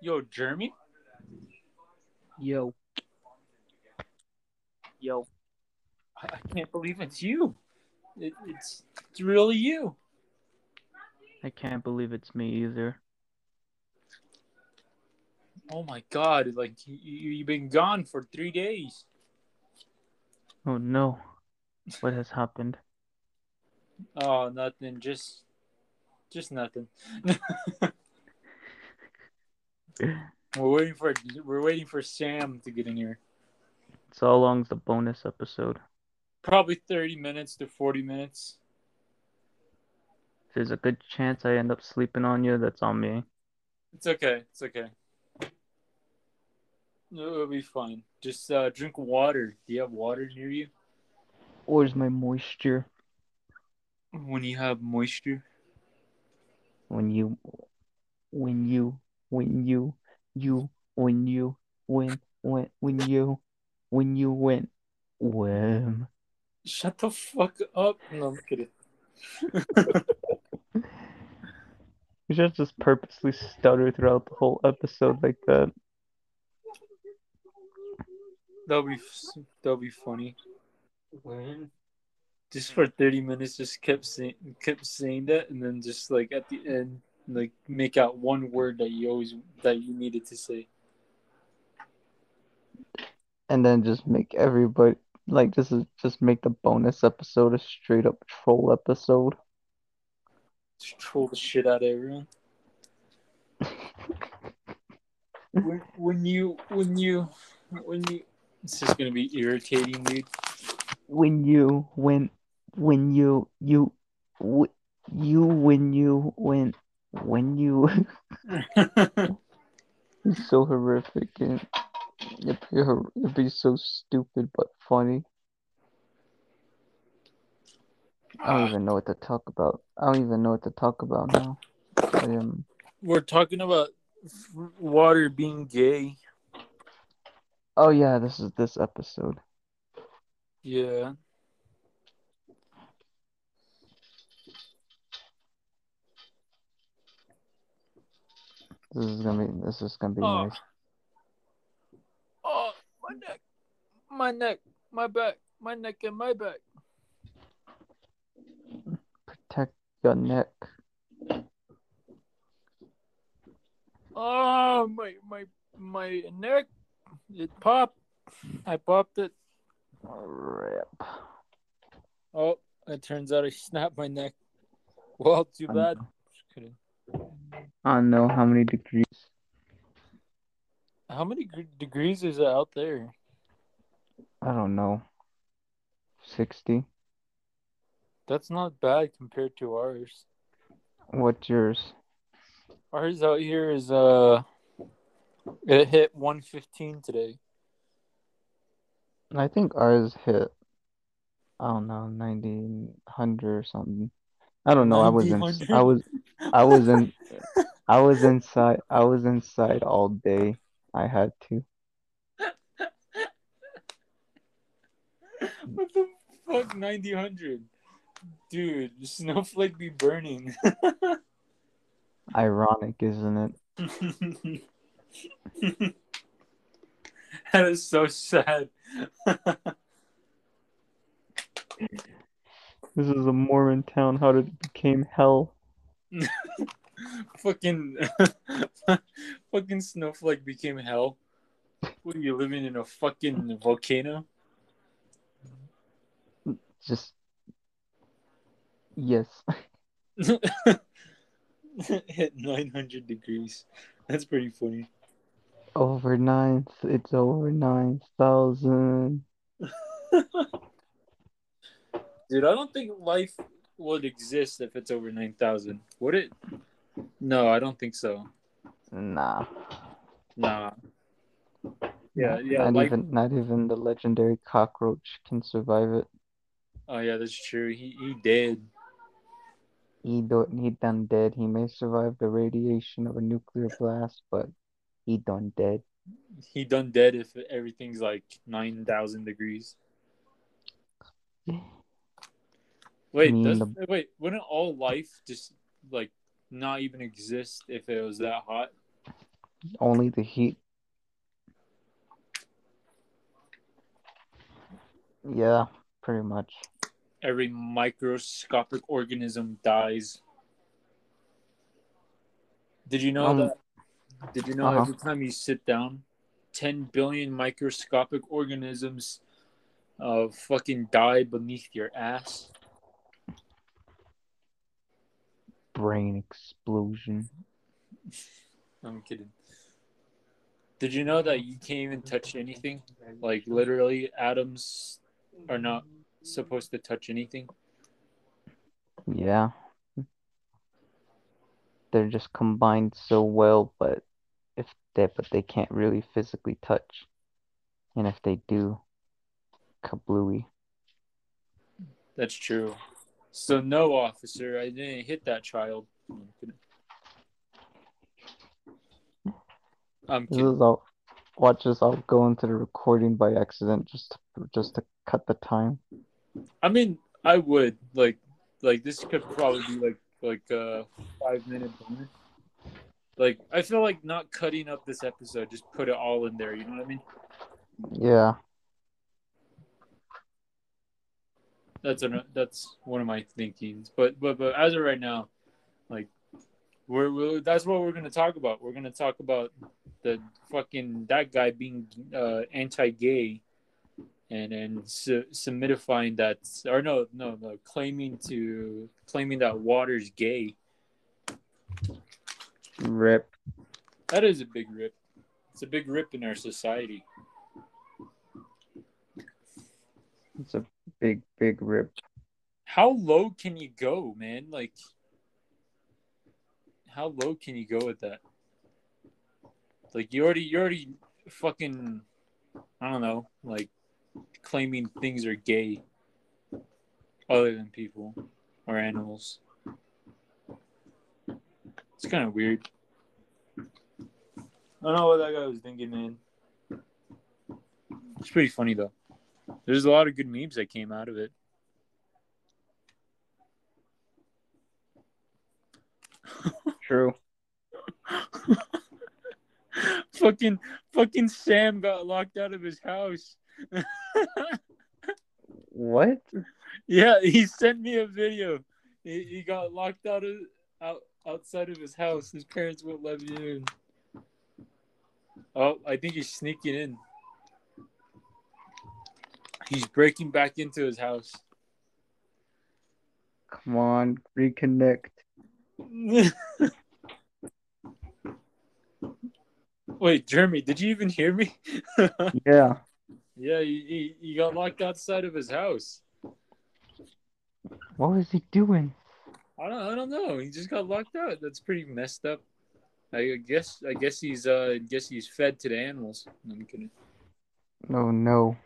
Yo, Jeremy? Yo. Yo. I can't believe it's you. It, it's it's really you. I can't believe it's me either. Oh my god! Like you- you've been gone for three days. Oh no. What has happened? Oh, nothing. Just, just nothing. we're waiting for we're waiting for Sam to get in here. So how long's the bonus episode? Probably thirty minutes to forty minutes. If There's a good chance I end up sleeping on you. That's on me. It's okay. It's okay. It'll be fine. Just uh, drink water. Do you have water near you? Where's my moisture? When you have moisture. When you, when you, when you, you, when you, when, when, when you, when you went, when. Shut the fuck up. No, I'm kidding. You should just purposely stutter throughout the whole episode like that. That'll be that'll be funny. When just for thirty minutes, just kept saying kept saying that, and then just like at the end, like make out one word that you always that you needed to say. And then just make everybody like this is just make the bonus episode a straight up troll episode. Just troll the shit out of everyone. when, when you when you when you it's just gonna be irritating, dude. When you when when you you w- you when you when when you it's so horrific and it'd be, it'd be so stupid but funny. I don't even know what to talk about. I don't even know what to talk about now. Am We're talking about water being gay. Oh yeah, this is this episode. Yeah. This is gonna be this is gonna be Oh. nice. Oh, my neck, my neck, my back, my neck, and my back. Protect your neck. Oh, my my my neck, it popped. I popped it. Rip. Oh, it turns out I snapped my neck. Well, too bad. Just kidding. I don't know how many degrees. How many gr- degrees is it out there? I don't know. Sixty. That's not bad compared to ours. What's yours? Ours out here is uh, it hit 115 today. I think ours hit. I don't know, 90, 100 or something. I don't know. I was in. I was. I was in. I was inside. I was inside all day. I had to. What the fuck, 90, 100? Dude, snowflake be burning. Ironic, isn't it? that is so sad. This is a Mormon town. How did it became hell? fucking, fucking snowflake became hell. What are you living in a fucking volcano? Just. Yes. Hit 900 degrees. That's pretty funny. Over nine. It's over nine thousand. Dude, I don't think life would exist if it's over 9,000. Would it? No, I don't think so. Nah. Nah. Yeah, yeah. Not Life... even. Not even the legendary cockroach can survive it. Oh, yeah, that's true. He he did. He don't he done dead. He may survive the radiation of a nuclear blast, but he done dead. He done dead if everything's like 9,000 degrees. Wait, Me does, and wait, wouldn't all life just like not even exist if it was that hot? only the heat. Yeah, pretty much. Every microscopic organism dies. Did you know Um, that? Did you know uh-huh. every time you sit down, 10 billion microscopic organisms uh, fucking die beneath your ass? Brain explosion. I'm kidding. Did you know that you can't even touch anything? Like, literally, atoms are not supposed to touch anything. Yeah. They're just combined so well, but if they but they can't really physically touch. And if they do, kablooey. That's true. So, no, officer, I didn't hit that child. Oh, I'm kidding. This is all watch this, I'll go into the recording by accident just to, just to cut the time. I mean, I would like, like this could probably be like like a five minute bonus. Like, I feel like not cutting up this episode, just put it all in there. You know what I mean? Yeah. That's a, that's one of my thinkings. But but but as of right now, like we're, we're that's what we're gonna talk about. We're gonna talk about the fucking that guy being uh, anti-gay and and su- submittifying that or no no no claiming to claiming that water's gay. Rip. That is a big rip. It's a big rip in our society. It's a big, big rip. How low can you go, man? Like, how low can you go with that? Like, you already, you already fucking, I don't know, like claiming things are gay other than people or animals. It's kind of weird. I don't know what that guy was thinking, man. It's pretty funny though. There's a lot of good memes that came out of it. True. fucking fucking Sam got locked out of his house. What? yeah, he sent me a video. He, he got locked out of out outside of his house. His parents won't let me in. Oh, I think he's sneaking in. He's breaking back into his house. Come on, reconnect. Wait, Jeremy, did you even hear me? Yeah. yeah, he, he, he got locked outside of his house. What was he doing? I don't I don't know. He just got locked out. That's pretty messed up. I guess I guess he's uh I guess he's fed to the animals. No, I'm kidding. Oh no.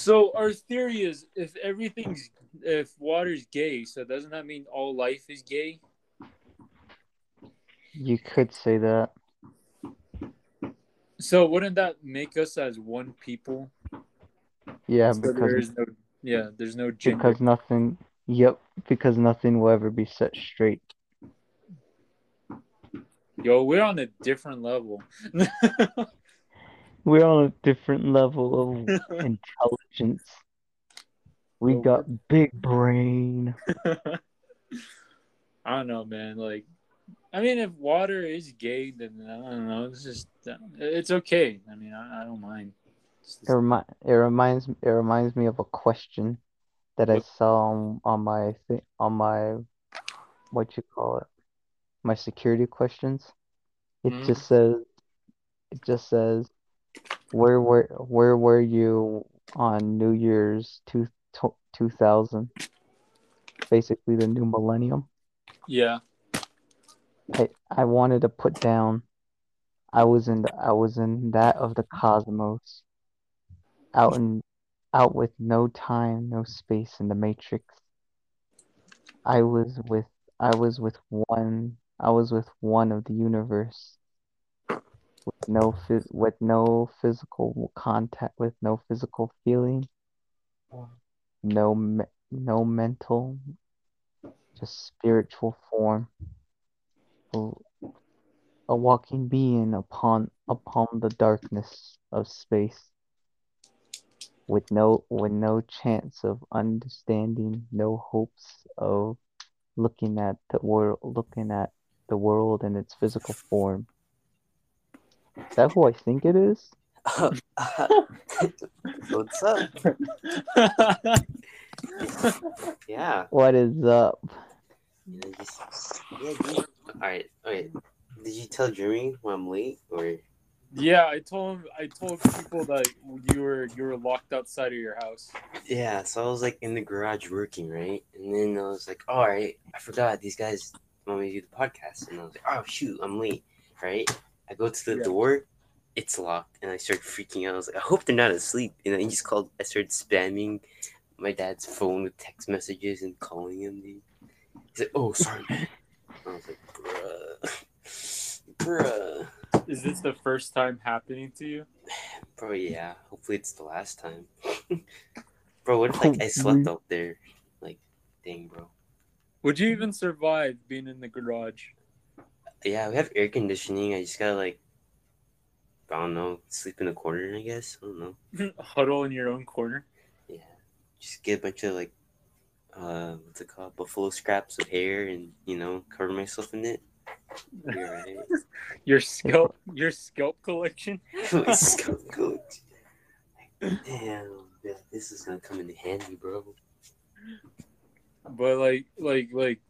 So our theory is if everything's if water's gay, so doesn't that mean all life is gay? You could say that. So wouldn't that make us as one people? Yeah, so because there is no yeah, there's no gender. because nothing yep, because nothing will ever be set straight. Yo, we're on a different level. We're on a different level of intelligence. We got big brain. I don't know, man. Like, I mean, if water is gay, then I don't know. It's just, it's okay. I mean, I, I don't mind. Just- It remi- it reminds it reminds me of a question that I saw on, on my thi- on my what you call it my security questions. It Mhm. just says it just says where were where were you on New Year's two two thousand? Basically the new millennium. yeah. I I wanted to put down I was in the, I was in that of the cosmos out in out with no time, no space in the matrix. I was with I was with one I was with one of the universe with no phys- with no physical contact with no physical feeling. No me- no mental just spiritual form. A, a walking being upon upon the darkness of space. With no with no chance of understanding, no hopes of looking at the world looking at the world in its physical form. Is that who I think it is? What's up? Yeah. What is up? You know, just, yeah, dude. All right. Okay. Did you tell Jeremy when I'm late or? yeah, I told him. I told people that you were you were locked outside of your house. Yeah. So I was like in the garage working, right? And then I was like, all right, I forgot these guys want me to do the podcast, and I was like, oh shoot, I'm late, right? I go to the Yeah. door, it's locked, and I start freaking out. I was like, I hope they're not asleep. And I just called. I started spamming my dad's phone with text messages and calling him. Dude. He's like, oh sorry, man. I was like, bruh, bruh. Is this the first time happening to you? Bro, yeah. Hopefully it's the last time. bro, what if like I slept out there? Like, dang, bro. Would you even survive being in the garage? Yeah, we have air conditioning. I just gotta like, I don't know, sleep in a corner. I guess I don't know. Huddle in your own corner. Yeah, just get a bunch of like, uh, what's it called, buffalo scraps of hair, and you know, cover myself in it. Be alright. Your scalp, your scalp collection. My scalp coat. Damn, this is gonna come in handy, bro. But like, like, like,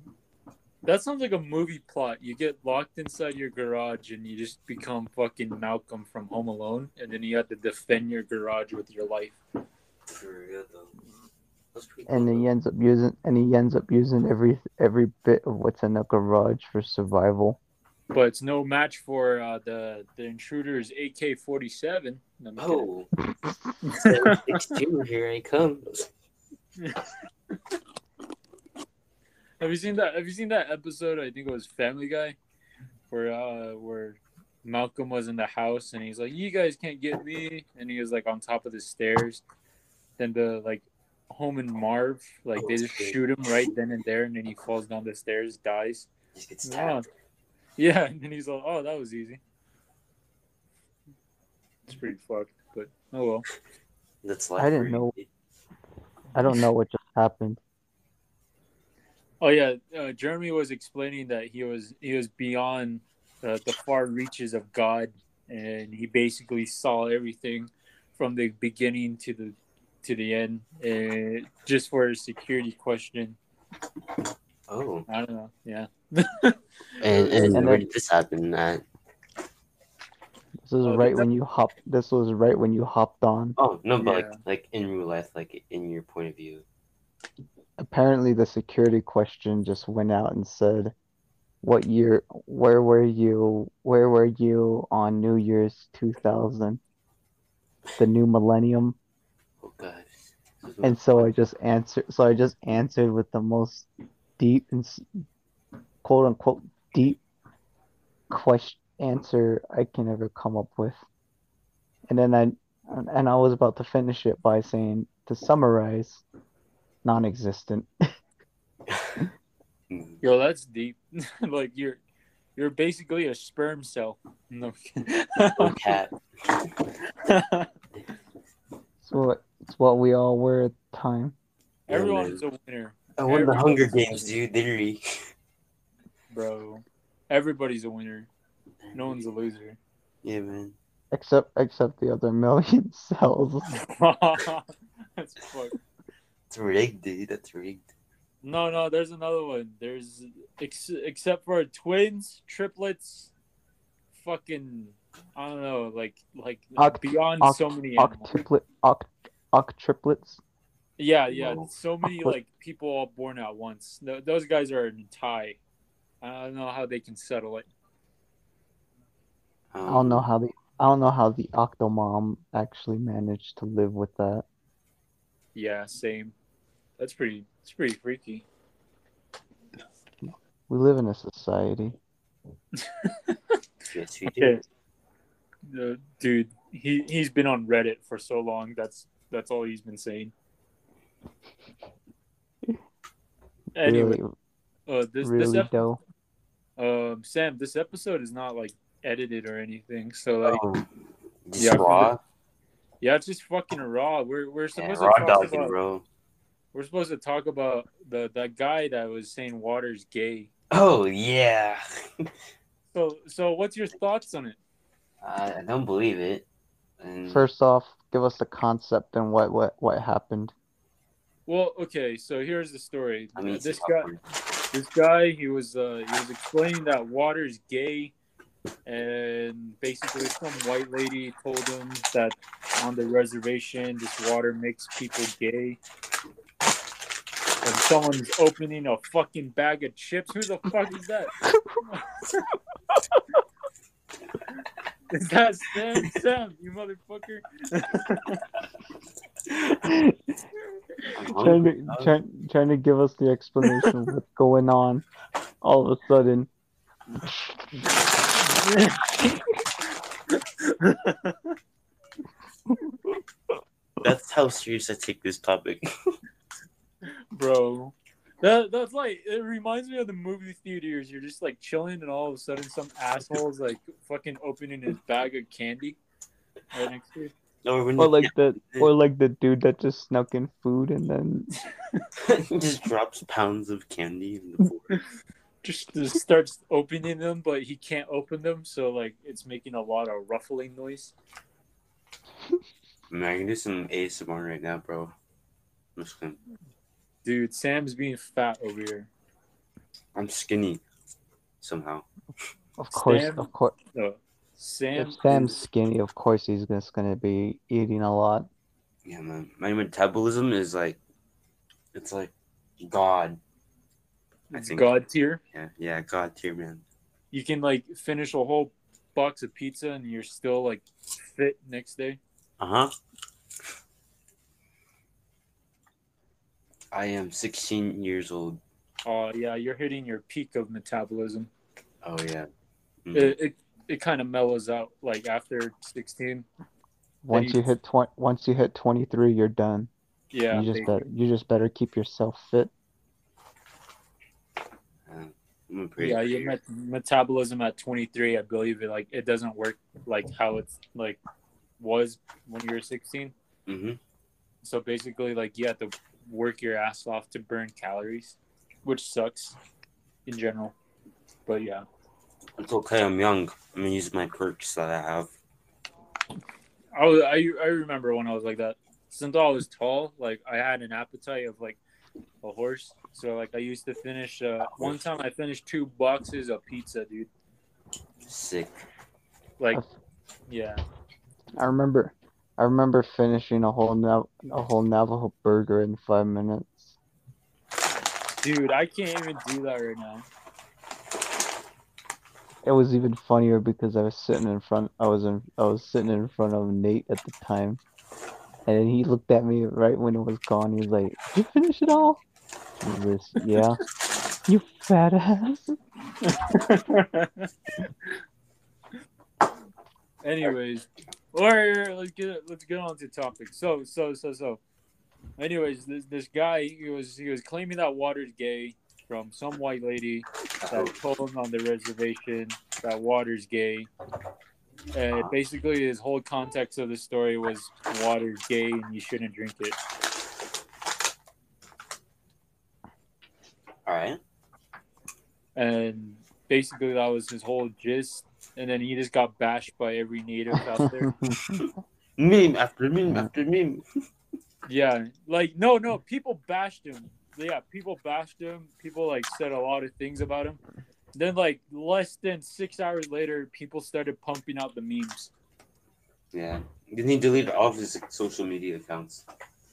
that sounds like a movie plot. You get locked inside your garage and you just become fucking Malcolm from Home Alone, and then you have to defend your garage with your life. For real though. That's pretty And he ends up using and he ends up using every every bit of what's in the garage for survival. But it's no match for uh, the the intruder's AK forty seven. Oh, seven, six, two, here I come. Have you seen that? Have you seen that episode? I think it was Family Guy, where uh, where Malcolm was in the house and he's like, "You guys can't get me," and he was like on top of the stairs. Then the like home and Marv, like they just shoot him right then and there, and then he falls down the stairs, dies. Just gets Yeah, yeah, and then he's like, "Oh, that was easy." It's pretty fucked, but oh well. That's life. I didn't know. I don't know what just happened. Oh yeah, uh, Jeremy was explaining that he was he was beyond uh, the far reaches of God, and he basically saw everything from the beginning to the to the end. Uh, just for a security question, Oh, I don't know. Yeah, and and, And where did this happen at? This was Oh, right did when you hopped. This was right when you hopped on. Oh no, but Yeah. like like in real life, like in your point of view. Apparently, the security question just went out and said, "What year? Where were you? Where were you on New Year's 2000? The new millennium?" Oh is And so I just answered. So I just answered with the most deep and quote unquote deep question answer I can ever come up with. And then I and I was about to finish it by saying to summarize, non-existent. Mm. yo, that's deep. like you're you're basically a sperm cell. No. Oh, cat. It's what it's what we all were at the time. Yeah, Everyone man. a winner, I won the Hunger Games, dude. Literally. bro. Everybody's a winner. No one's a loser. Yeah, man. Except except the other million cells. That's fucked. It's rigged, dude. That's rigged. No, no, there's another one. There's ex- except for twins, triplets, fucking I don't know, like like Oct- beyond oct- so many animals. Octuplet oct octuplets. Yeah, yeah, Whoa. so many like people all born at once. Th- those guys are in tie. I don't know how they can settle it. Um, I don't know how the I don't know how the Octomom actually managed to live with that. Yeah, same. That's pretty. It's pretty freaky. We live in a society. Yes, we do. Okay. Uh, dude, he he's been on Reddit for so long. That's that's all he's been saying. Anyway, Really, uh, this this really ep- though. um Sam, this episode is not like edited or anything. So like, Oh, Yeah, raw. yeah, it's just fucking raw. We're we're Yeah, supposed raw to talk dogging, about bro. We're supposed to talk about the that guy that was saying water's gay. Oh yeah. So so what's your thoughts on it? I, I don't believe it. And First off, give us the concept and what what what happened. Well, okay, so here's the story. I mean, this guy awkward. this guy he was uh, he was explaining that water's gay and basically some white lady told him that on the reservation this water makes people gay and someone's opening a fucking bag of chips who the fuck is that is that sam sam you motherfucker trying to trying, trying to give us the explanation of what's going on. All of a sudden, That's how serious I take this topic. Bro. That that's like it reminds me of the movie theaters. You're just like chilling, and all of a sudden, some asshole's like fucking opening his bag of candy right next to you. or when or you like the or like the dude that just snuck in food and then he just drops pounds of candy in the floor. Just, just starts opening them, but he can't open them, so like it's making a lot of ruffling noise. Man, I can do some ASMR right now, bro. I'm just gonna. Dude, Sam's being fat over here. I'm skinny somehow. of course Sam- of course No, Sam. if Sam's is- skinny, of course he's just gonna be eating a lot. Yeah, man. My metabolism is like, it's like God. I it's think- god tier. Yeah, yeah, God tier, man. You can like finish a whole box of pizza, and you're still like fit next day. Uh huh. I am 16 years old. Oh yeah, you're hitting your peak of metabolism. Oh yeah. Mhm. It it, it kind of mellows out like after 16. Once you- you hit twenty, once you hit twenty three, you're done. Yeah, you just better you just better keep yourself fit. I'm yeah, your met- metabolism at 23, I believe it like it doesn't work like how it's like was when you were 16. Mm-hmm. So basically, like you have to work your ass off to burn calories, which sucks in general. But yeah, It's okay. I'm young. I'm gonna use my perks that I have. I was, I I remember when I was like that. Since I was tall, like I had an appetite of like a horse. So like I used to finish. Uh, one time I finished two boxes of pizza, dude. Sick. Like, yeah. I remember, I remember finishing a whole Nav- a whole Navajo burger in five minutes. Dude, I can't even do that right now. It was even funnier because I was sitting in front. I was in. I was sitting in front of Nate at the time, and he looked at me right when it was gone. He was like, "Did you finish it all?" Was yeah. You fat ass. Anyways, or let's get let's get on to topic. So so so so. Anyways, this this guy he was he was claiming that water's gay from some white lady that told him on the reservation that water's gay. And basically, his whole context of the story was water's gay and you shouldn't drink it. All right. And basically, that was his whole gist. And then he just got bashed by every native out there. Meme after meme after meme. Yeah, like no, no, people bashed him. Yeah, people bashed him. People like said a lot of things about him. Then, like less than six hours later, people started pumping out the memes. Yeah. Then he deleted all of his social media accounts.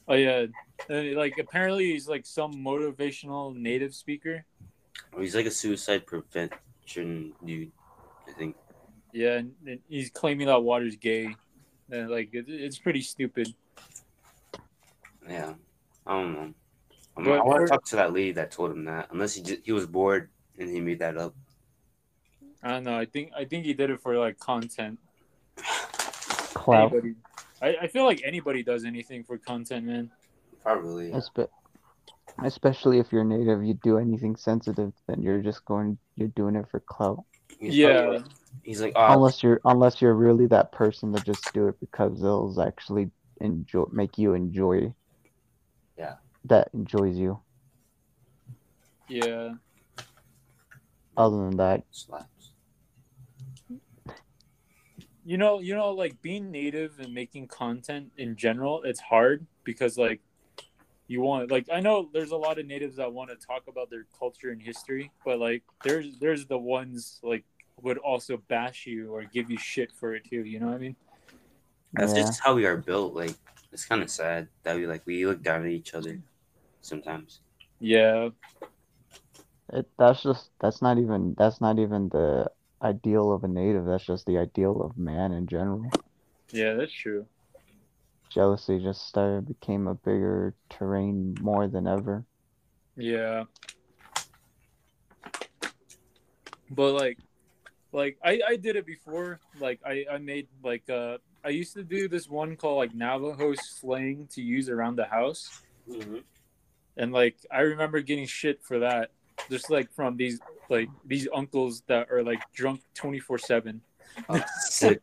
Oh yeah, and, like apparently he's like some motivational native speaker. Oh, he's like a suicide prevention dude. I think. Yeah, and, and he's claiming that water's gay. And like it, it's pretty stupid. Yeah. I don't know. I'm, But I want to talk to that lady that told him that. Unless he just, he was bored and he made that up. I don't know. I think I think he did it for like content. Clout. Anybody, I, I feel like anybody does anything for content, man. Probably. Espe- Especially if you're native, you do anything sensitive, then you're just going. You're doing it for clout. He's Yeah. probably like, He's like, oh, unless you're unless you're really that person to just do it because it'll actually enjoy make you enjoy. Yeah. That enjoys you. Yeah. Other than that, slaps. You know, you know, like being native and making content in general, it's hard because like you want like I know there's a lot of natives that want to talk about their culture and history, but like there's there's the ones like would also bash you or give you shit for it too, you know what I mean? That's yeah. just how we are built. Like, it's kind of sad that we like we look down at each other sometimes. Yeah. It, that's just that's not even that's not even the ideal of a native. That's just the ideal of man in general. Yeah, that's true. Jealousy just started became a bigger terrain more than ever. Yeah. But like like I I did it before. Like I I made like uh I used to do this one called like Navajo slang to use around the house. And like I remember getting shit for that. Just like from these like these uncles that are like drunk 24/7. Oh, sick.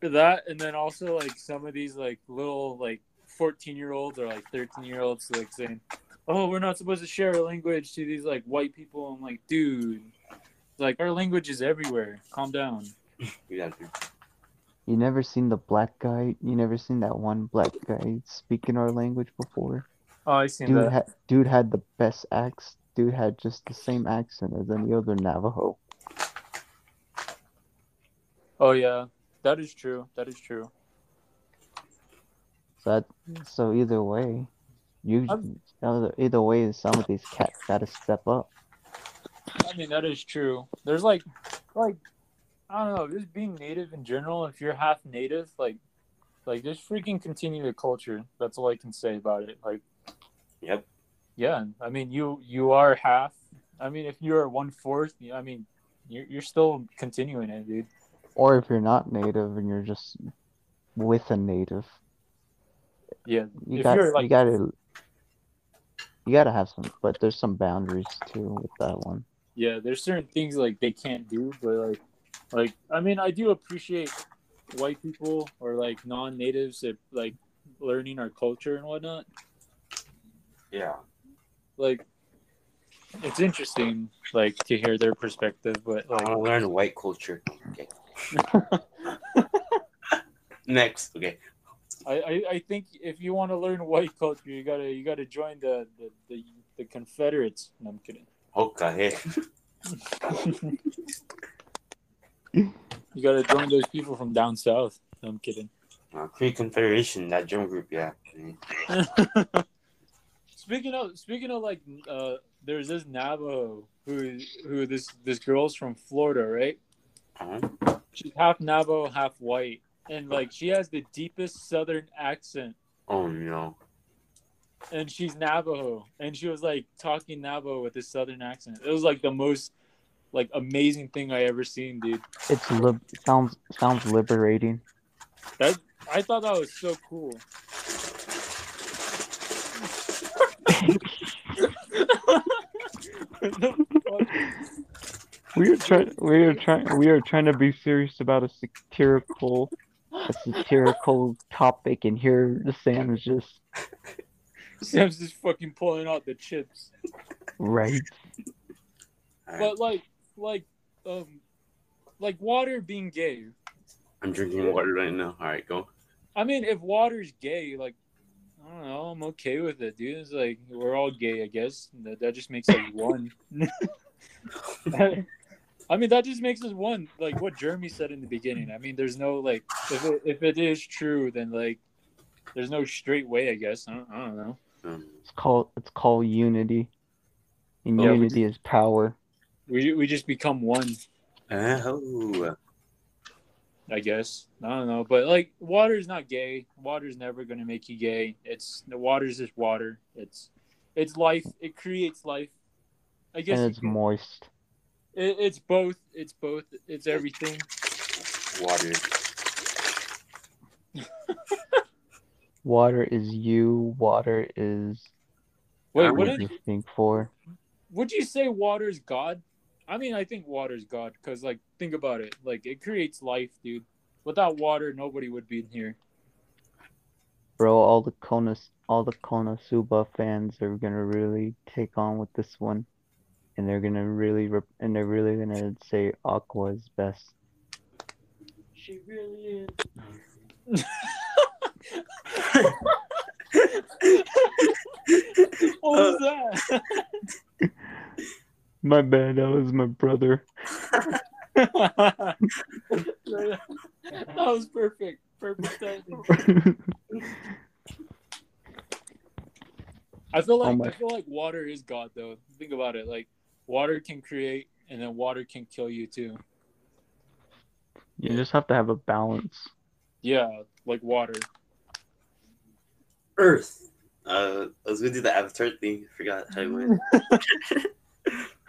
for that and then also like some of these like little like 14 year olds or like 13 year olds like saying oh we're not supposed to share our language to these like white people i'm like dude like our language is everywhere calm down Yeah. You never seen the black guy? You never seen that one black guy speaking our language before? oh i seen Dude that had dude had the best accent. Dude had just the same accent as any other Navajo. oh yeah that is true that is true So that, so either way, you I'm- either, either way, some of these cats gotta step up. I mean that is true there's like like i don't know just being native in general if you're half native like like just freaking continue the culture that's all i can say about it like Yep. Yeah, I mean you you are half. I mean if you're one fourth, I mean you're you're still continuing it, dude. Or if you're not native and you're just with a native, Yeah, you If got you're, you gotta you gotta have some, but there's some boundaries too with that one. Yeah. There's certain things like they can't do, but like like I mean I do appreciate white people or like non-natives that like learning our culture and whatnot. Yeah. Like it's interesting like to hear their perspective, but I want to learn white culture. Okay. Next. Okay. I, I, I think if you want to learn white culture, you gotta you gotta join the the, the, the Confederates. No, I'm kidding. Okay. You gotta join those people from down south. No, I'm kidding. Uh, Cree Confederation, that drum group, yeah. Speaking of speaking of like, uh, there's this Navajo who who this this girl's from Florida, right? Uh-huh. She's half Navajo, half white, and like she has the deepest Southern accent, Oh no. And she's Navajo, and she was like talking Navajo with this Southern accent. It was like the most like amazing thing I ever seen, dude. It's lib- sounds sounds liberating. That I thought that was so cool. We are trying. We are trying. We are trying to be serious about a satirical, a satirical topic, and here the Sam is just Sam's just fucking pulling out the chips. right. But like, like, um, like water being gay. I'm drinking water right now. All right, go. I mean, if water's gay, like, I don't know, I'm okay with it, dude. It's like we're all gay, I guess. That, that just makes us one. I mean, that just makes us one. Like what Jeremy said in the beginning. I mean, there's no like, if it, if it is true, then like, there's no straight way, I guess. I don't, I don't know. Um, It's called. It's called unity. And Yeah, we- unity is power. We we just become one. oh. I guess. I don't know, but like water's not gay. Water's never gonna make you gay. It's the water's just water. It's it's life. It creates life. I guess And it's can- moist. it, it's both. It's both. It's everything. Water. Water is you. Water is Wait, what what did you think for. would you say water is God? I mean, I think water is God because, like, think about it. Like, it creates life, dude. Without water, nobody would be in here. Bro, all the Konos, all the Konosuba fans are gonna really take on with this one, and they're gonna really, rep- and they're really gonna say Aqua is best. She really is. what was that? My bad, that was my brother. that was perfect. Perfect timing. I feel oh like Oh I feel like water is God though. Think about it. Like water can create and then water can kill you too. You just have to have a balance. Yeah, like water. Earth. Uh, I was gonna do the Avatar thing. Forgot how it went.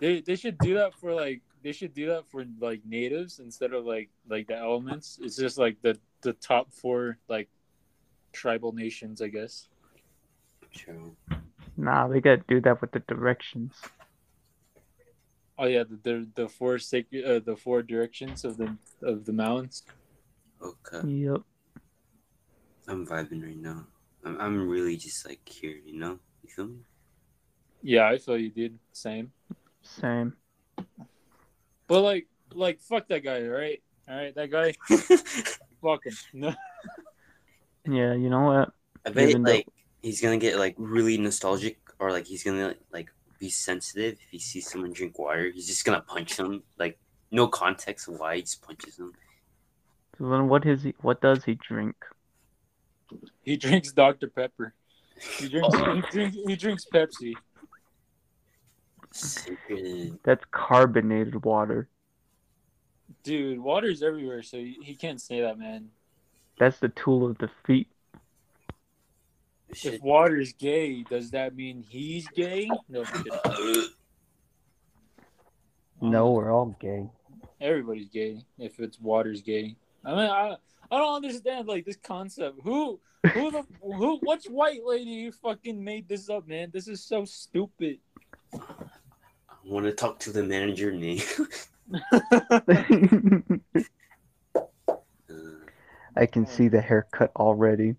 They they should do that for like they should do that for like natives instead of like like the elements. It's just like the the top four like tribal nations, I guess. True. Nah, they gotta do that with the directions. Oh yeah, the the, the four sacred uh, the four directions of the of the mountains. Okay. Yep. I'm vibing right now. I'm, I'm really just like here, you know? You feel me? Yeah, I feel you did same. Same. But like like fuck that guy, right? All right, that guy, fuck him. No. Yeah, you know what? I bet Even though- like he's gonna get like really nostalgic or like he's gonna like be sensitive if he sees someone drink water. He's just gonna punch them. Like no context of why he just punches them. So then what is he? What does he drink? He drinks Dr. Pepper. He drinks oh. he drinks, he drinks Pepsi. Sacred. That's carbonated water. Dude, water's everywhere, so he, he can't say that, man. That's the tool of defeat. Shit. If water's gay, does that mean he's gay? No, I'm kidding. No, we're all gay. everybody's gay if it's water's gay. I mean, I I don't understand like this concept. Who who the who? Which white lady you fucking made this up, man? This is so stupid. I want to talk to the manager name. Uh, I can see the haircut already.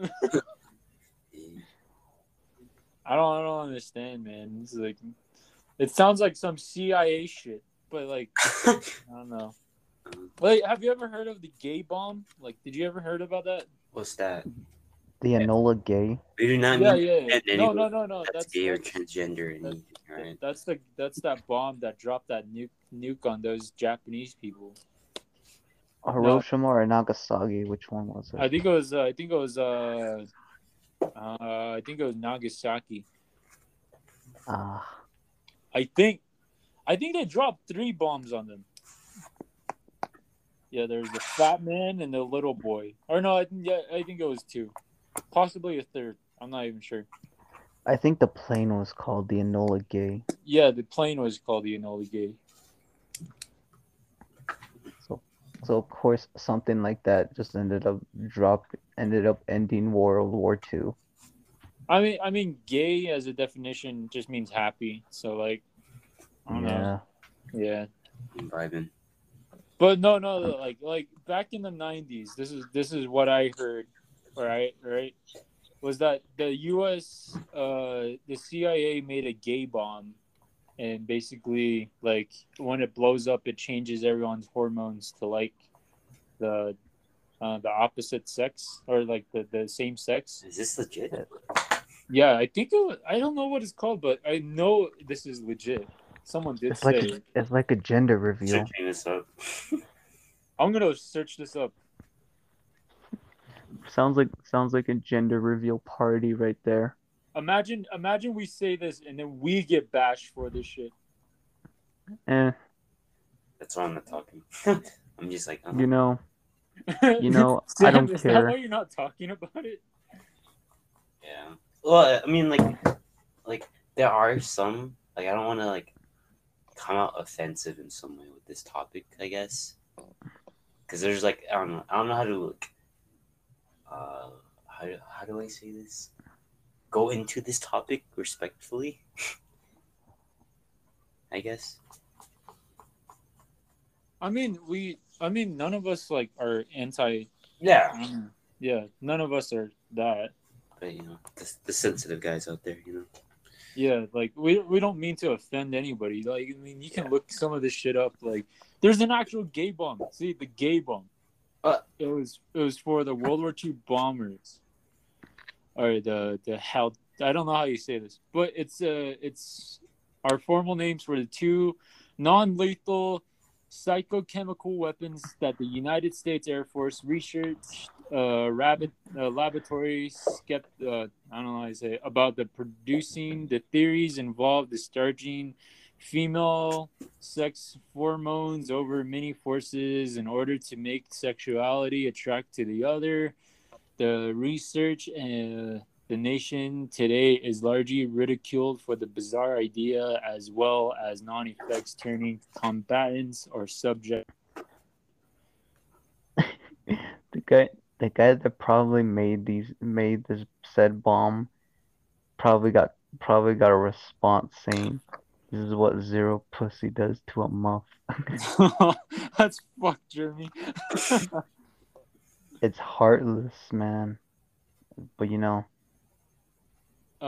I don't I don't understand, man. It's like it sounds like some CIA shit, but like I don't know. Like, have you ever heard of the gay bomb? Like, did you ever heard about that? What's that? The Enola gay. They do not yeah, mean yeah. and No, no, no, no. that's, That's gay or that's, transgender or that- anything, right? that's the that's that bomb that dropped that nuke nuke on those Japanese people. Hiroshima or Nagasaki? Which one was it? I it? think it was. Uh, I think it was. Uh, uh, I think it was Nagasaki. Ah, I think. I think they dropped three bombs on them. Yeah, there's the fat man and the little boy. Or no, I think yeah, I think it was two, possibly a third. I'm not even sure. I think the plane was called the Enola gay. Yeah, the plane was called the Enola Gay. So so of course something like that just ended up drop ended up ending World War Two. I mean, I mean, gay as a definition just means happy. So like, I don't know. Yeah. Yeah. Vibing. But no, no, like like back in the '90s, this is this is what I heard. Right, right, was that the U.S. uh the CIA made a gay bomb, and basically like when it blows up, it changes everyone's hormones to like the uh, the opposite sex or like the the same sex. Is this legit? Yeah, I think it was, I don't know what it's called, but I know this is legit. Someone did It's say. like a, it's like a gender reveal. Searching this up. I'm gonna search this up. Sounds like sounds like a gender reveal party right there. Imagine, imagine we say this and then we get bashed for this shit. Eh, That's why I'm not talking. I'm just like, oh, you know, you know, I don't is that care. why you're not talking about it? yeah. Well, I mean, like, like there are some. Like, I don't want to like come out offensive in some way with this topic. I guess because there's like I don't know. I don't know how to like. Uh, how how do I say this? Go into this topic respectfully. I guess. I mean, we. I mean, none of us like are anti. Yeah. um, Yeah, none of us are that. But you know, the, the sensitive guys out there, you know. Yeah, like we we don't mean to offend anybody. Like I mean, you can look some of this shit up. Like there's an actual gay bomb. See the gay bomb. Uh. it was it was for the World War II bombers. Or the the how I don't know how you say this, but it's uh it's our formal names for the two non-lethal psychochemical weapons that the United States Air Force researched uh, rabbit uh, laboratory skept uh, I don't know say about the producing the theories involved discharging female sex hormones over many forces in order to make sexuality attract to the other. The research uh, the nation today is largely ridiculed for the bizarre idea as well as non-effects turning combatants or subject The guy, the guy that probably made these, made this said bomb, probably got, probably got a response saying, "This is what zero pussy does to a muff." That's fucked, Jeremy. It's heartless, man. But you know,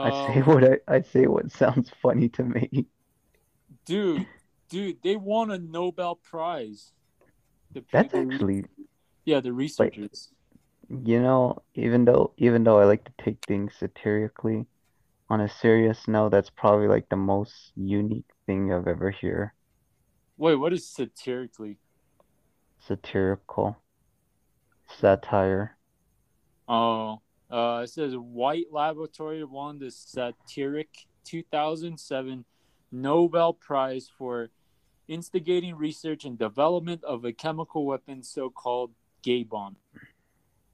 I say Um, what I, I say what sounds funny to me. dude, dude, they won a Nobel Prize. The That's actually, yeah, the researchers. You know, even though even though I like to take things satirically, on a serious note, that's probably like the most unique thing I've ever hear. Wait, what is satirically? Satirical. Satire. Oh, uh, it says Wright Laboratory won the Satiric 2007 Nobel Prize for instigating research and development of a chemical weapon, so-called gay bomb,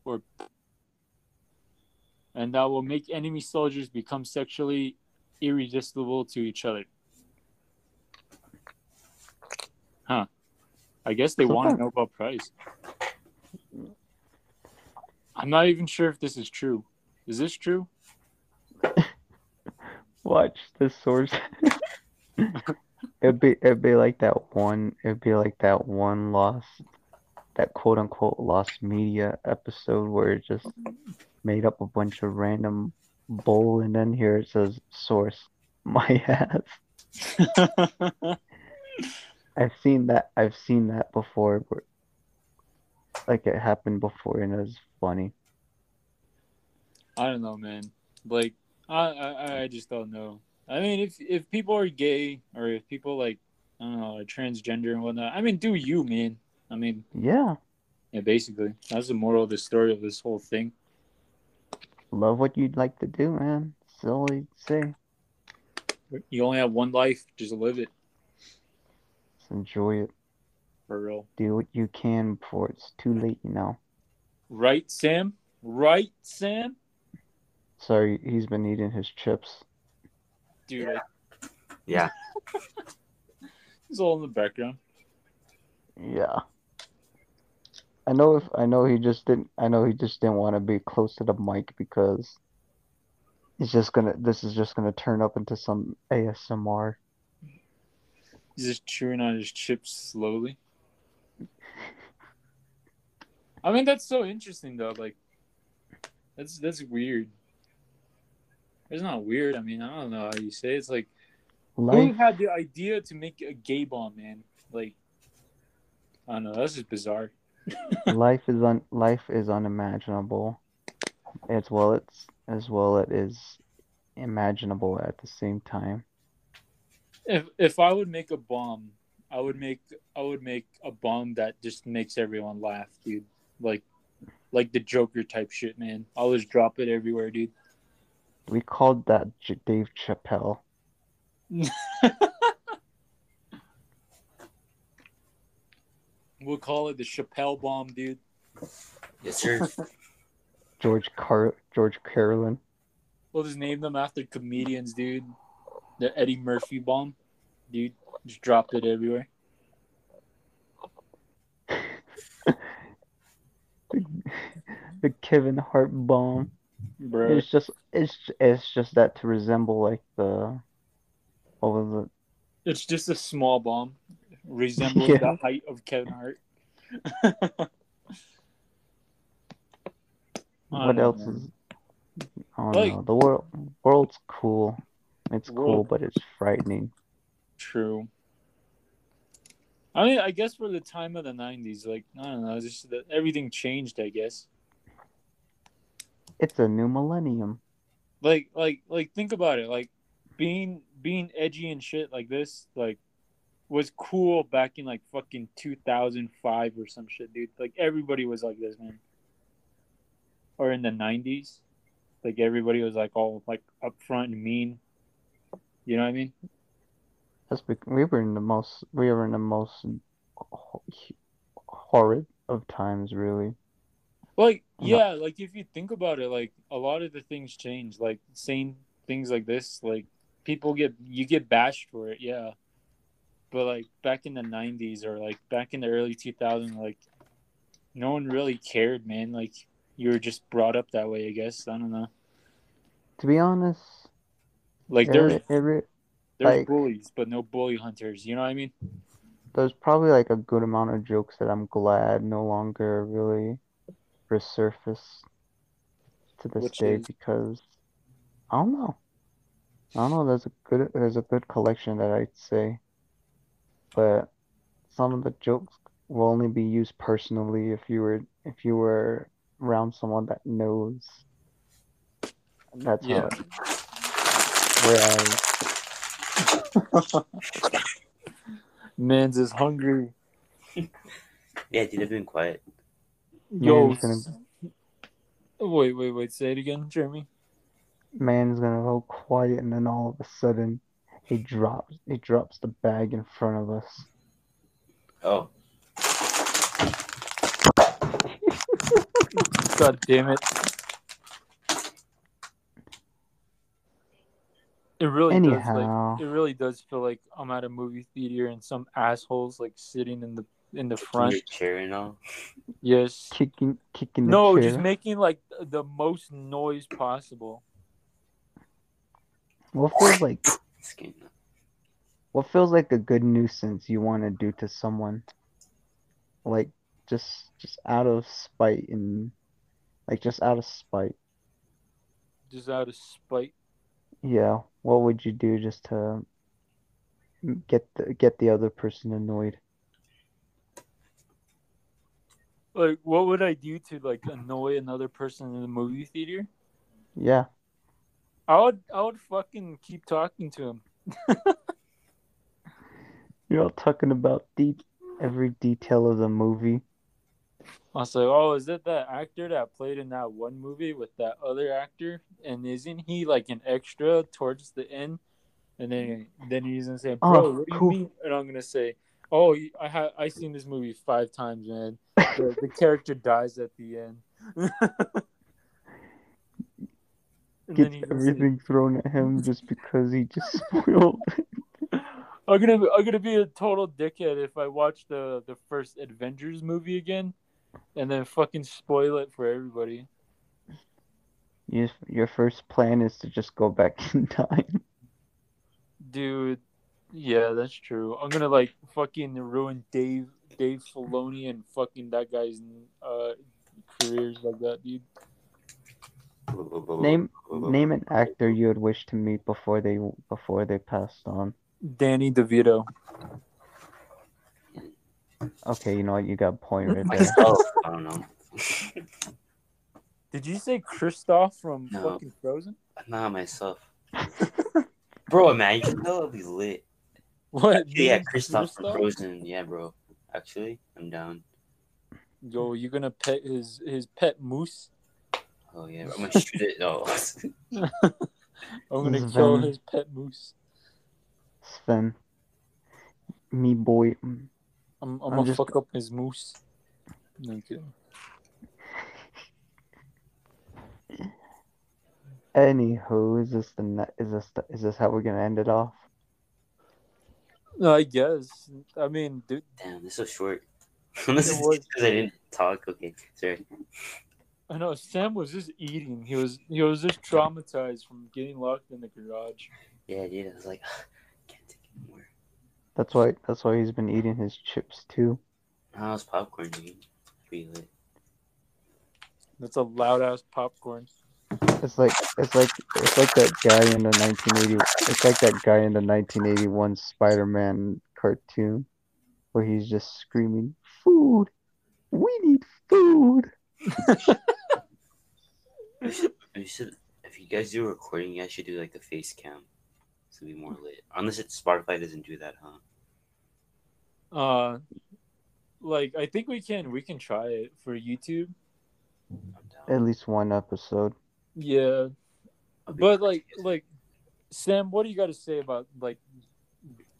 or and that will make enemy soldiers become sexually irresistible to each other. Huh. I guess they won a Sometimes- Nobel Prize. I'm not even sure if this is true. Is this true? Watch the source. it'd be it'd be like that one it'd be like that one lost that quote unquote lost media episode where it just made up a bunch of random bull and then here it says source my ass. I've seen that I've seen that before where, like it happened before and it was funny. I don't know, man. Like, I, I, I just don't know. I mean, if if people are gay or if people like, I don't know, are transgender and whatnot. I mean, do you, man? I mean, Yeah. yeah, basically, that's the moral of the story of this whole thing. Love what you'd like to do, man. That's all I say. You only have one life, just live it Just enjoy it. for real. Do what you can before it's too late, you know. Right, Sam? Right, Sam? Sorry, he's been eating his chips. Dude, I- Yeah. it's all in the background. Yeah. I know if I know he just didn't I know he just didn't want to be close to the mic because it's just gonna this is just gonna turn up into some ASMR. He's just chewing on his chips slowly. I mean, that's so interesting, though. Like, that's that's weird. It's not weird. I mean, I don't know how you say. It. It's like who had the idea to make a gay bomb, man? Like, I don't know. That's just bizarre. Life is un life is unimaginable. As well it's as well it is imaginable at the same time. If if I would make a bomb, I would make I would make a bomb that just makes everyone laugh, dude. Like, like the Joker type shit, man. I'll just drop it everywhere, dude. We called that J- Dave Chappelle. We'll call it the Chappelle bomb, dude. Yes, sir. George Car George Carlin. We'll just name them after comedians, dude. The Eddie Murphy bomb, dude. Just dropped it everywhere. The Kevin Hart bomb. Bro. It's just it's it's just that to resemble like the what was it It's just a small bomb, resembling Yeah. the height of Kevin Hart. What else know. is? I don't Like- know. The world, world's cool. It's The cool, but it's frightening. True. I mean, I guess for the time of the '90s, like I don't know, just that everything changed. I guess. It's a new millennium. Like, like, like, think about it. Like, being being edgy and shit like this, like, was cool back in like fucking 2005 or some shit, dude. Like everybody was like this, man. Or in the '90s, like everybody was like all like upfront and mean. You know what I mean? That's we were in the most we were in the most horrid of times, really. Like, No. yeah, like if you think about it, like a lot of the things change. Like saying things like this, like people get you get bashed for it, yeah. But like back in the '90s or like back in the early 2000s, like no one really cared, man. Like you were just brought up that way, I guess. I don't know. To be honest, Like there's re- there's like- bullies, but no bully hunters. You know what I mean? there's probably like a good amount of jokes that I'm glad no longer really resurface to this Which day is? because I don't know. I don't know. There's a good there's a good collection that I'd say, but some of the jokes will only be used personally if you were if you were around someone that knows. That's Yeah. how. Whereas Man's is hungry. Yeah, dude, I've been quiet. Yo, Man's gonna- oh, wait, wait, wait. Say it again, Jeremy. man's gonna go quiet and then all of a sudden he drops he drops the bag in front of us. Oh, God damn it. It really does like it really does feel like I'm at a movie theater and some assholes like sitting in the in the front. your chair and all. Yes. Kicking kicking the No, chair. just making like the most noise possible. What feels like Skin. what feels like a good nuisance you want to do to someone? Like just just out of spite and like just out of spite. Just out of spite. Yeah, what would you do just to get the get the other person annoyed? Like what would I do to like annoy another person in the movie theater? Yeah. I would I would fucking keep talking to him. You're all talking about deep every detail of the movie. I was like, "Oh, is it that actor that played in that one movie with that other actor? And isn't he like an extra towards the end?" And then then he's gonna say, oh, "Bro, Oh, what do you cool. mean?" And I'm gonna say, "Oh, I have I seen this movie five times, man. The, the character dies at the end." And Gets he's gonna say, everything thrown at him just because he just spoiled. I'm gonna I'm gonna be a total dickhead if I watch the the first Avengers movie again, and then fucking spoil it for everybody. You, your first plan is to just go back in time. Dude, yeah, that's true. I'm gonna like fucking ruin Dave Dave Filoni and fucking that guy's uh careers like that, dude. Name name an actor you would wish to meet before they before they passed on. Danny DeVito. Okay, you know what? You got a point right there. Myself, oh, I don't know. Did you say Kristoff from No. fucking Frozen? Not myself. Bro, man, you can tell I'll be lit. What? Yeah, you Kristoff from Kristoff? Frozen. Yeah, bro. Actually, I'm down. Yo, you gonna pet his his pet moose? Oh yeah, I'm gonna shoot it. Oh, I'm gonna Sven. kill his pet moose. Sven. Me boy. I'm, I'm, I'm gonna just- fuck up his moose. No I'm kidding. Anywho, is this the ne- is this the, is this how we're gonna end it off? No, I guess. I mean, dude, damn, this is short. this is because I didn't talk. Okay, sorry. I know Sam was just eating. He was he was just traumatized from getting locked in the garage. Yeah, dude. I was like, can't take it anymore. That's why. That's why he's been eating his chips too. How's popcorn, dude? Feel it. That's a loud ass popcorn. It's like it's like it's like that guy in the 1980. It's like that guy in the 1981 Spider-Man cartoon, where he's just screaming, "Food! We need food!" You should, if you guys do a recording, you guys should do like the face cam. So be more lit. Unless it's Spotify doesn't do that, huh? Uh, like I think we can we can try it for YouTube. At least one episode. Yeah, but like crazy. like Sam, what do you got to say about like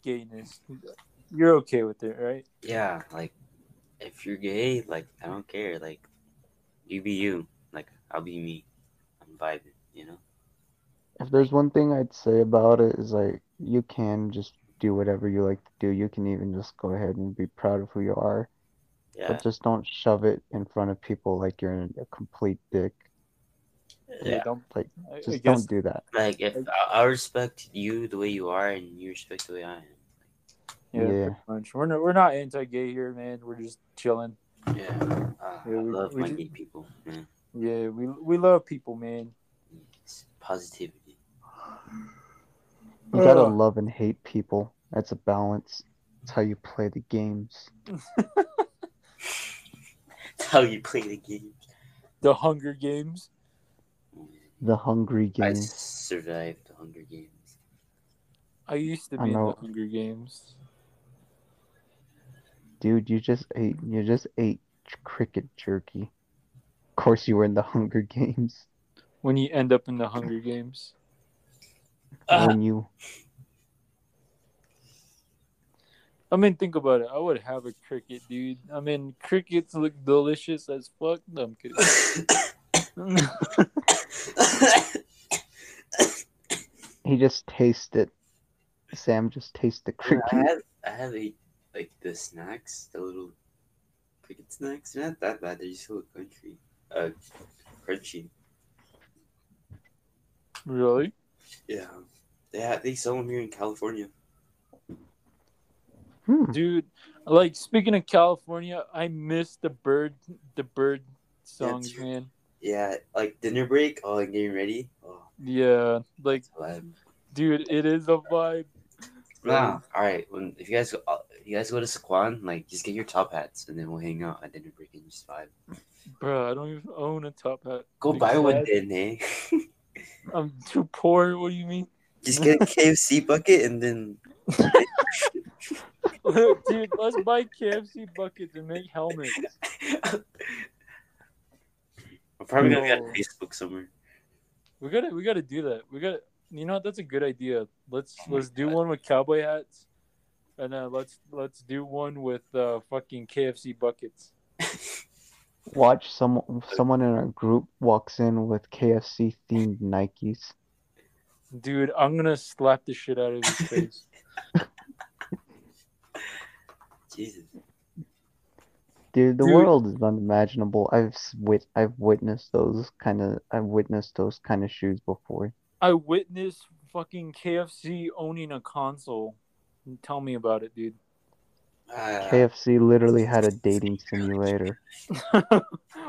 gayness? You're okay with it, right? yeah, like if you're gay, like I don't care. Like you be you. Like I'll be me. I'm vibing. You know. If there's one thing I'd say about it is like you can just do whatever you like to do. You can even just go ahead and be proud of who you are, Yeah. but just don't shove it in front of people like you're a complete dick. yeah. don't. Like, I, I Just guess don't do that. Like if I, I respect you the way you are, and you respect the way I am. yeah, Yeah. much. We're not we're not anti-gay here, man. We're just chilling. Yeah. Uh, Yeah, I we- love we my ju- gay people. Yeah. Yeah, we we love people, man. It's positivity. You gotta Ugh. love and hate people. That's a balance. That's how you play the games. That's how you play the games. The Hunger Games. The hungry Games. I survived the Hunger Games. I used to be in the. Hunger Games. Dude, you just ate you just ate cricket jerky. Of course you were in the Hunger Games. When you end up in the Hunger Games. Ah. When you I mean, think about it. I would have a cricket, dude. I mean, crickets look delicious as fuck. No, I'm kidding. he just tasted Sam just tasted I cricket. have I have a like the snacks, the little cricket snacks. They're not that bad. They're just so country, uh, crunchy. really? Yeah, they have, they sell them here in California. Hmm. Dude, like speaking of California, I miss the bird the bird songs, true. man. Yeah, like dinner break. Oh, like getting ready. Oh, Yeah, like it's a vibe. dude, it is a vibe. Nah, all right. When if you guys go, uh, you guys go to Saquon, like just get your top hats, and then we'll hang out at dinner break and just vibe. Bro, I don't even own a top hat. Go Big buy one then, hey. Eh? I'm too poor. What do you mean? just get a KFC bucket and then Dude, let's buy KFC buckets and make helmets. I'm probably gonna be No. on Facebook somewhere. We gotta we gotta do that. We gotta you know what, that's a good idea. Let's Oh let's do one with cowboy hats. And then let's let's do one with uh fucking KFC buckets. Watch some someone in our group walks in with KFC themed Nikes. Dude, I'm gonna slap the shit out of his face. Jesus. Dude, the Dude. world is unimaginable. I've wit I've witnessed those kind of I've witnessed those kind of shoes before. I witnessed fucking KFC owning a console. Tell me about it, dude. Uh, KFC literally had a dating simulator.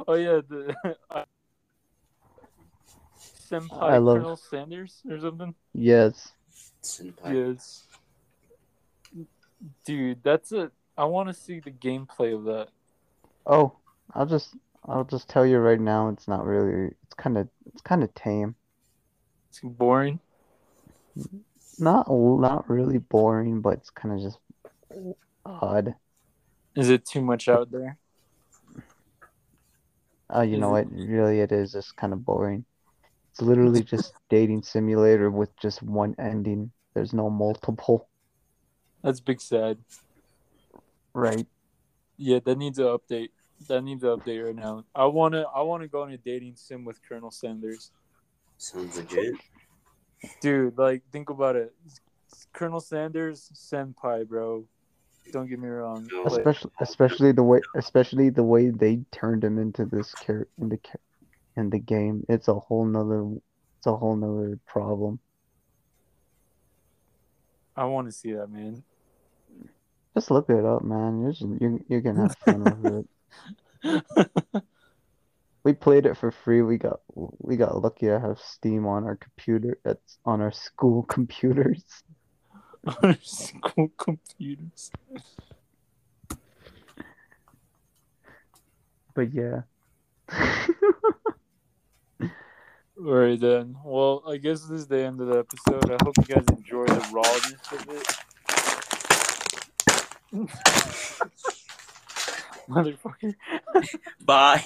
oh yeah, the Senpai I love- Colonel Sanders or something. Yes. senpai. Yes. Dude, that's a. I want to see the gameplay of that. Oh, I'll just I'll just tell you right now, it's not really it's kind of it's kind of tame. It's boring. Not not really boring, but it's kind of just odd. Is it too much out there? Oh, you Is know it- what? Really, it is just kind of boring. It's literally just dating simulator with just one ending. There's no multiple. That's big sad. Right. Yeah, that needs an update. That needs an update right now. I wanna. I wanna go on a dating sim with Colonel Sanders. Sounds legit. Dude, like think about it. Colonel Sanders, senpai, bro. Don't get me wrong. No. Especially especially the way especially the way they turned him into this character in the in the game. It's a whole nother it's a whole nother problem. I want to see that, man. Just look it up, man. You're just, you're, you're gonna have fun with it. We played it for free. We got we got lucky to have Steam on our computer. That's on our school computers. Our school computers. But yeah. All right then. Well, I guess this is the end of the episode. I hope you guys enjoy the rawness of it. Motherfucker. Bye.